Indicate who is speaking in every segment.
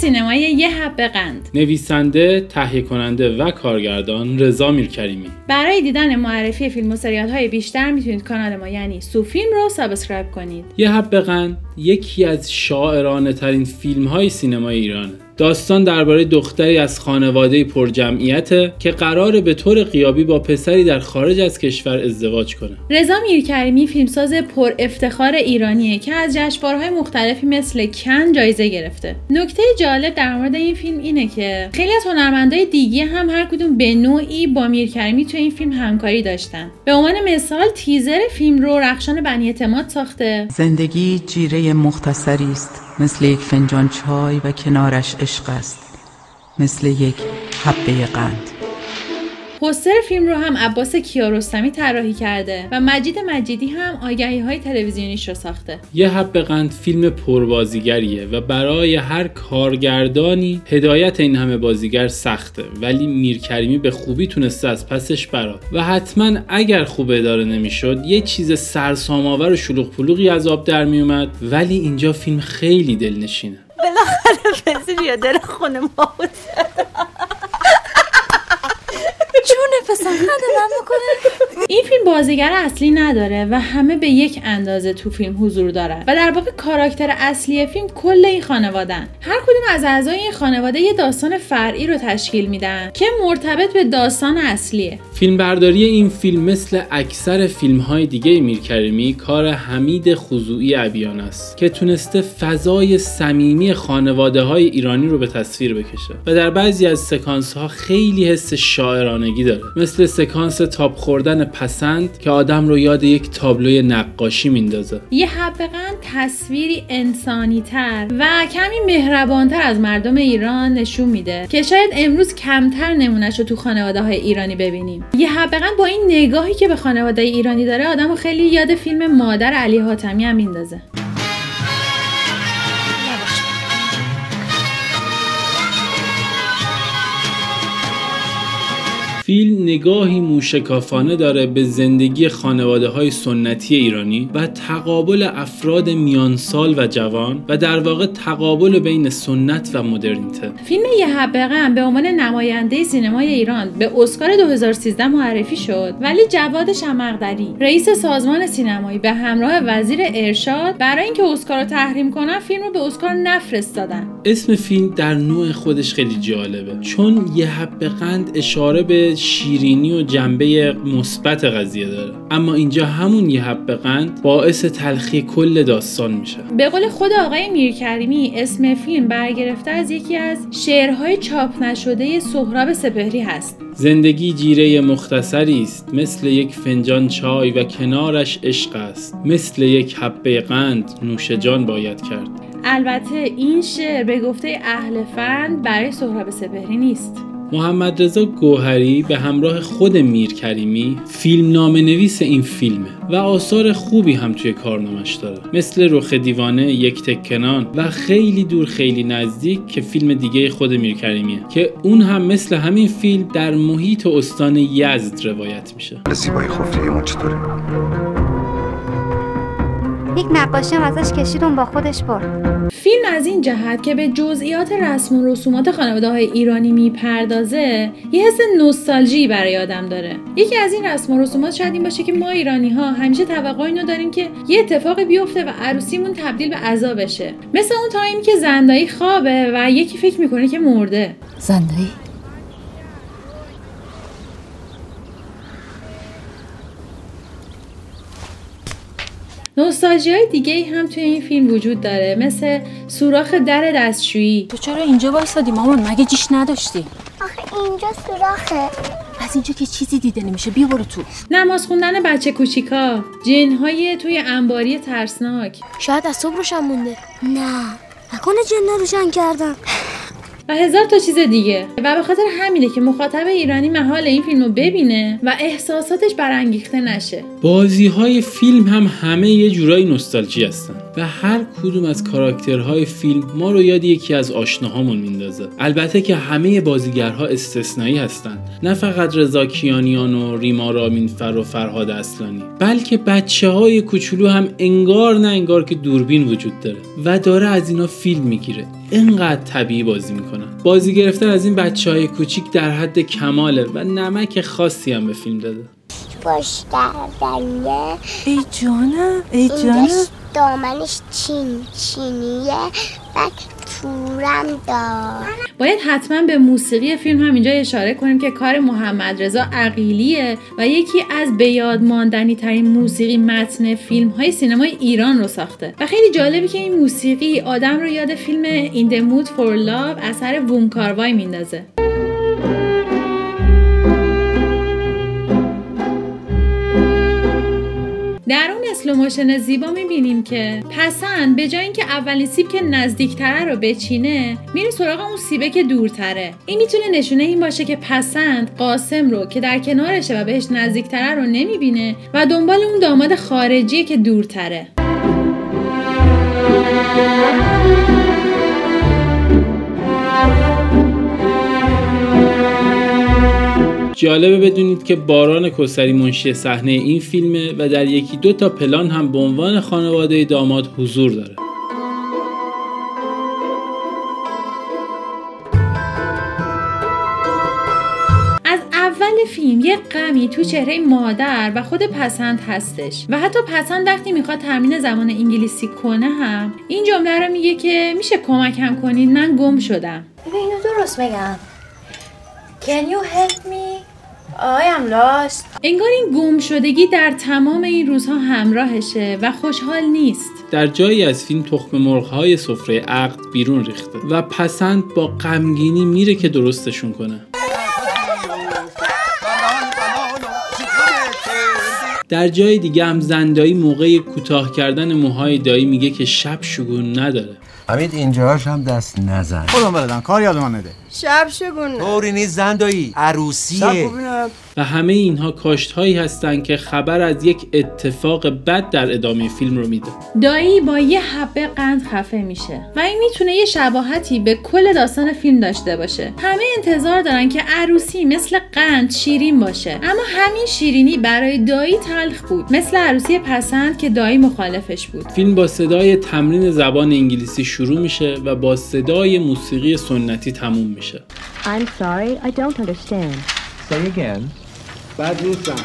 Speaker 1: سینمایی یه حبه قند.
Speaker 2: نویسنده، تهیه کننده و کارگردان رضا میرکریمی.
Speaker 1: برای دیدن معرفی فیلم و سریال های بیشتر می‌تونید کانال ما یعنی سو فیلم رو subscribe کنید.
Speaker 2: یه حبه قند یکی از شاعرانه ترین فیلم های سینمای ایرانه. داستان درباره دختری از خانواده پرجمعیته که قراره به طور غیابی با پسری در خارج از کشور ازدواج کنه.
Speaker 1: رضا میرکریمی فیلمساز پر افتخار ایرانیه که از جشنواره‌های مختلفی مثل کن جایزه گرفته. نکته جالب در مورد این فیلم اینه که خیلی از هنرمندای دیگه هم هر کدوم به نوعی با میرکریمی تو این فیلم همکاری داشتن. به عنوان مثال تیزر فیلم رو رخشان بنی اعتماد ساخته.
Speaker 3: زندگی جیره مختصری است مثل یک فنجان چای و کنارش عشق است. مثل یک حبه قند.
Speaker 1: پوستر فیلم رو هم عباس کیارستمی طراحی کرده و مجید مجیدی هم آگهی های تلویزیونیش رو ساخته.
Speaker 2: یه حب قند فیلم پربازیگریه و برای هر کارگردانی هدایت این همه بازیگر سخته ولی میرکریمی به خوبی تونسته از پسش برات و حتما اگر خوب اداره نمی‌شد یه چیز سرسام‌آور و شلوغ پلوغی از آب در میومد ولی اینجا فیلم خیلی دلنشینه.
Speaker 4: بالاخره بنزین یا دل خونه ما بود
Speaker 5: جون پسر من می‌کنه
Speaker 1: این فیلم بازیگر اصلی نداره و همه به یک اندازه تو فیلم حضور دارن. و در واقع کاراکتر اصلی فیلم کل این خانوادن هر کدوم از اعضای این خانواده یه داستان فرعی رو تشکیل میدن که مرتبط به داستان اصلیه.
Speaker 2: فیلمبرداری این فیلم مثل اکثر فیلم های دیگه میرکریمی کار حمید خضوعی ابیان است که تونسته فضای صمیمی خانواده های ایرانی رو به تصویر بکشه. و در بعضی از سکانس ها خیلی حس شاعرانگی داره. مثل سکانس تاب خوردن پسند که آدم رو یاد یک تابلوی نقاشی میندازه.
Speaker 1: یه حبقا تصویری انسانی تر و کمی مهربانتر از مردم ایران نشون میده که شاید امروز کمتر نمونهش رو تو خانواده های ایرانی ببینیم. یه حبقا با این نگاهی که به خانواده ایرانی داره آدم خیلی یاد فیلم مادر علی حاتمی هم میندازه.
Speaker 2: فیلم نگاهی موشکافانه داره به زندگی خانواده های سنتی ایرانی و تقابل افراد میانسال و جوان و در واقع تقابل بین سنت و مدرنیته.
Speaker 1: فیلم یه حبقه به عنوان نماینده سینمای ایران به اسکار 2013 معرفی شد ولی جواد شمقدری رئیس سازمان سینمایی به همراه وزیر ارشاد برای اینکه اسکار رو تحریم کنن فیلم رو به اسکار نفرستادن.
Speaker 2: اسم فیلم در نوع خودش خیلی جالبه. چون یه حب قند اشاره به شیرینی و جنبه مثبت قضیه داره. اما اینجا همون یه حب قند باعث تلخی کل داستان میشه.
Speaker 1: به قول خود آقای میرکریمی اسم فیلم برگرفته از یکی از شعرهای چاپ نشده سهراب سپهری هست.
Speaker 2: زندگی جیره مختصری است. مثل یک فنجان چای و کنارش عشق است. مثل یک حبه قند نوش جان باید کرد.
Speaker 1: البته این شعر به گفته اهل فن برای سهراب سپهری نیست.
Speaker 2: محمد رضا گوهری به همراه خود میر کریمی فیلم نام نویس این فیلمه و آثار خوبی هم توی کارنامش داره مثل رخ دیوانه یک تکنان و خیلی دور خیلی نزدیک که فیلم دیگه خود میر کریمیه که اون هم مثل همین فیلم در محیط استان یزد روایت میشه
Speaker 6: زیبایی خفریمون چطوره؟
Speaker 5: یک نقاشی هم ازش کشیدم با خودش برد.
Speaker 1: فیلم از این جهت که به جزئیات رسم و رسومات خانواده های ایرانی می‌پردازه یه حس نوستالژی برای آدم داره. یکی از این رسم و رسومات شاید این باشه که ما ایرانی ها همیشه توقع اینو داریم که یه اتفاقی بیفته و عروسیمون تبدیل به عذا بشه. مثل اون تایمی که زندایی خوابه و یکی فکر می‌کنه که مرده.
Speaker 4: زندایی؟
Speaker 1: نوستالژی های دیگه هم توی این فیلم وجود داره مثل سوراخ در دستشویی.
Speaker 4: تو چرا اینجا وایسادی؟ مامان مگه جیش نداشتی؟
Speaker 5: آخه اینجا سوراخه.
Speaker 4: از اینجا که چیزی دیده نمیشه بیا برو تو.
Speaker 1: نماز خوندن بچه کوچیکا جنهای توی انباری ترسناک.
Speaker 5: شاید از صبح روشن مونده. نه نکنه جنا روشن کردن.
Speaker 1: و هزار تا چیز دیگه. و به خاطر همینه که مخاطب ایرانی محال این فیلم رو ببینه و احساساتش برانگیخته نشه.
Speaker 2: بازی های فیلم هم همه یه جورایی نوستالژی هستن و هر کدوم از کاراکترهای فیلم ما رو یاد یکی از آشناهامون میندازه. البته که همه بازیگرها استثنایی هستن. نه فقط رضا کیانیان و ریما رامینفر و فرهاد اصلانی بلکه بچه های کوچولو هم انگار نه انگار که دوربین وجود داره و داره از اینا فیلم می‌گیره. اینقدر طبیعی بازی می‌کنن. بازی گرفتن از این بچه های کوچیک در حد کماله و نمک خاصی هم به فیلم داده.
Speaker 5: باش کردنیه
Speaker 4: ای جانم ای جانم.
Speaker 5: دامنش چین چینیه. بعد تورم دار.
Speaker 1: باید حتما به موسیقی فیلم هم اینجا اشاره کنیم که کار محمد رضا عقیلیه و یکی از به یاد ماندنی ترین موسیقی متن فیلم های سینمای ایران رو ساخته. و خیلی جالبی که این موسیقی آدم رو یاد فیلم the Mood for Love اثر وون کاروای میندازه. در اون slow motion زیبا می‌بینیم که پسند به جای اینکه اولین سیب که نزدیکتره رو بچینه میره سراغ اون سیبه که دورتره. این می‌تونه نشونه این باشه که پسند قاسم رو که در کنارشه و بهش نزدیکتره رو نمی‌بینه و دنبال اون داماد خارجیه که دورتره.
Speaker 2: جالبه بدونید که باران کسری منشی صحنه این فیلمه و در یکی دو تا پلان هم به عنوان خانواده داماد حضور داره
Speaker 1: از اول فیلم یه غمی تو چهره مادر و خود پسند هستش و حتی پسند وقتی می‌خواد تمرین زبان انگلیسی کنه هم این جمله رو میگه که میشه کمکم کنید من گم شدم
Speaker 6: ببین اینو درست میگم Can you help me? I am lost
Speaker 1: انگار این گم شدگی در تمام این روزها همراهشه و خوشحال نیست.
Speaker 2: در جایی از فیلم تخم مرغ‌های سفره عقد بیرون ریخته و پسند با غمگینی میره که درستشون کنه. در جای دیگه هم زندایی موقع کوتاه کردن موهای دایی میگه که شب شگون نداره.
Speaker 7: حمید اینجاش هم دست نزن.
Speaker 8: خودم بلدن کار یادم نده.
Speaker 6: شب شگونه
Speaker 7: طوری نیست زندایی عروسیه.
Speaker 2: و همه اینها کاشت هایی هستن که خبر از یک اتفاق بد در ادامه فیلم رو میده.
Speaker 1: دایی با یه حبه قند خفه میشه و این می‌تونه یه شباهتی به کل داستان فیلم داشته باشه. همه انتظار دارن که عروسی مثل قند شیرین باشه. اما همین شیرینی برای دایی تلخ بود. مثل عروسی پسند که دایی مخالفش بود.
Speaker 2: فیلم با صدای تمرین زبان انگلیسی شروع میشه و با صدای موسیقی سنتی تموم میشه.
Speaker 9: I'm sorry, I don't understand.
Speaker 10: Say again.
Speaker 7: بد نیستم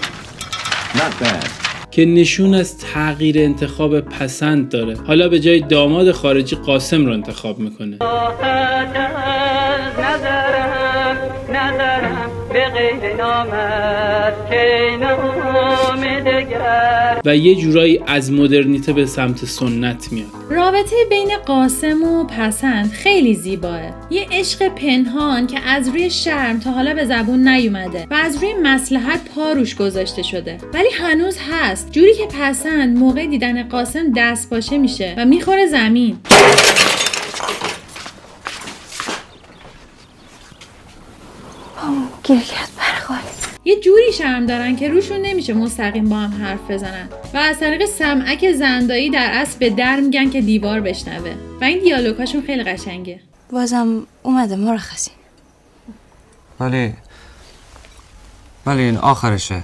Speaker 10: Not bad.
Speaker 2: که نشون از تغییر انتخاب پسند داره حالا به جای داماد خارجی قاسم رو انتخاب می‌کنه و یه جورایی از مدرنیته به سمت سنت میاد.
Speaker 1: رابطه بین قاسم و پسند خیلی زیباه. یه عشق پنهان که از روی شرم تا حالا به زبون نیومده و از روی مسلحت پا روش گذاشته شده. ولی هنوز هست. جوری که پسند موقع دیدن قاسم دست پاشه میشه و می‌خوره زمین.
Speaker 6: گیر کرد
Speaker 1: یه جوری شرم دارن که روشون نمیشه مستقیم با هم حرف بزنن. و از طریق سمعک زندایی در اصل به در میگن که دیوار بشنوه. و این دیالوگاشون خیلی قشنگه.
Speaker 6: بازم اومده مرخصی.
Speaker 11: ولی ولی این آخرشه.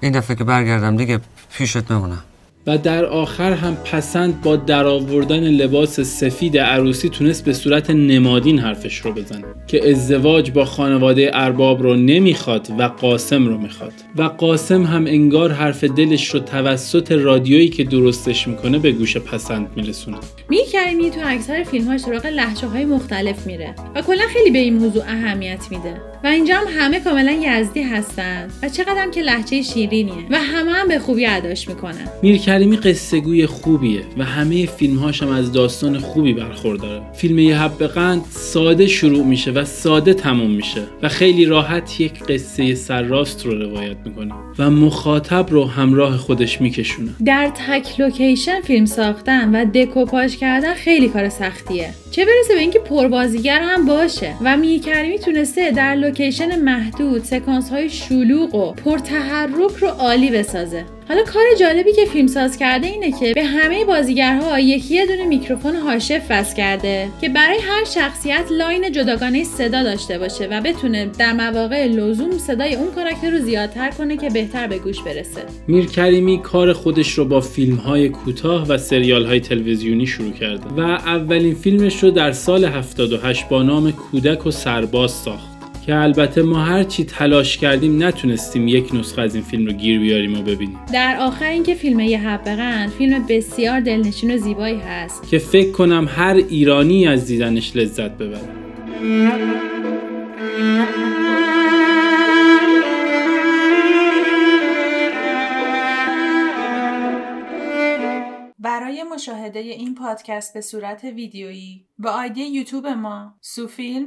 Speaker 11: این دفعه که برگردم دیگه پیشت میمونم
Speaker 2: و در آخر هم پسند با درآوردن لباس سفید عروسی تونست به صورت نمادین حرفش رو بزنه که ازدواج با خانواده ارباب رو نمی‌خواد و قاسم رو می‌خواد. و قاسم هم انگار حرف دلش رو توسط رادیویی که درستش می‌کنه به گوش پسند میرسونه.
Speaker 1: میر کریمی تو اکثر فیلم‌هاش سراغ لحجه های مختلف میره و کلا خیلی به این موضوع اهمیت میده. و اینجا هم همه کاملا یزدی هستن و چقدر که لحجه شیرینیه و همه هم به خوبی اداش می‌کنن.
Speaker 2: میر کریمی قصه گوی خوبیه و همه فیلمهاش هم از داستان خوبی برخورداره. فیلم یه حب قند ساده شروع میشه و ساده تموم میشه و خیلی راحت یک قصه سرراست رو روایت می‌کنه و مخاطب رو همراه خودش میکشونه.
Speaker 1: در تک لوکیشن فیلم ساختن و دکوپاژ کردن خیلی کار سختیه. چه برسه به اینکه پربازیگر هم باشه و میر کریمی تونسته در لوکیشن محدود سکانس های شلوغ و پرتحرک رو عالی بسازه. حالا کار جالبی که فیلمساز کرده اینه که به همه بازیگرها یکی یه دونه میکروفون HF وصل کرده که برای هر شخصیت line جداگانه صدا داشته باشه و بتونه در مواقع لزوم صدای اون کاراکتر رو زیادتر کنه که بهتر به گوش برسه.
Speaker 2: میر کریمی کار خودش رو با فیلم های کوتاه و سریال های تلویزیونی شروع کرده و اولین فیلمش رو در سال 78 با نام کودک و سرباز ساخت. که البته ما هر چی تلاش کردیم نتونستیم یک نسخه از این فیلم رو گیر بیاریم و ببینیم.
Speaker 1: در آخر اینکه فیلم یه حبه قند فیلم بسیار دلنشین و زیبایی هست.
Speaker 2: که فکر کنم هر ایرانی از دیدنش لذت ببره.
Speaker 1: برای مشاهده این پادکست به صورت ویدیویی با آیدی یوتیوب ما سوفیلم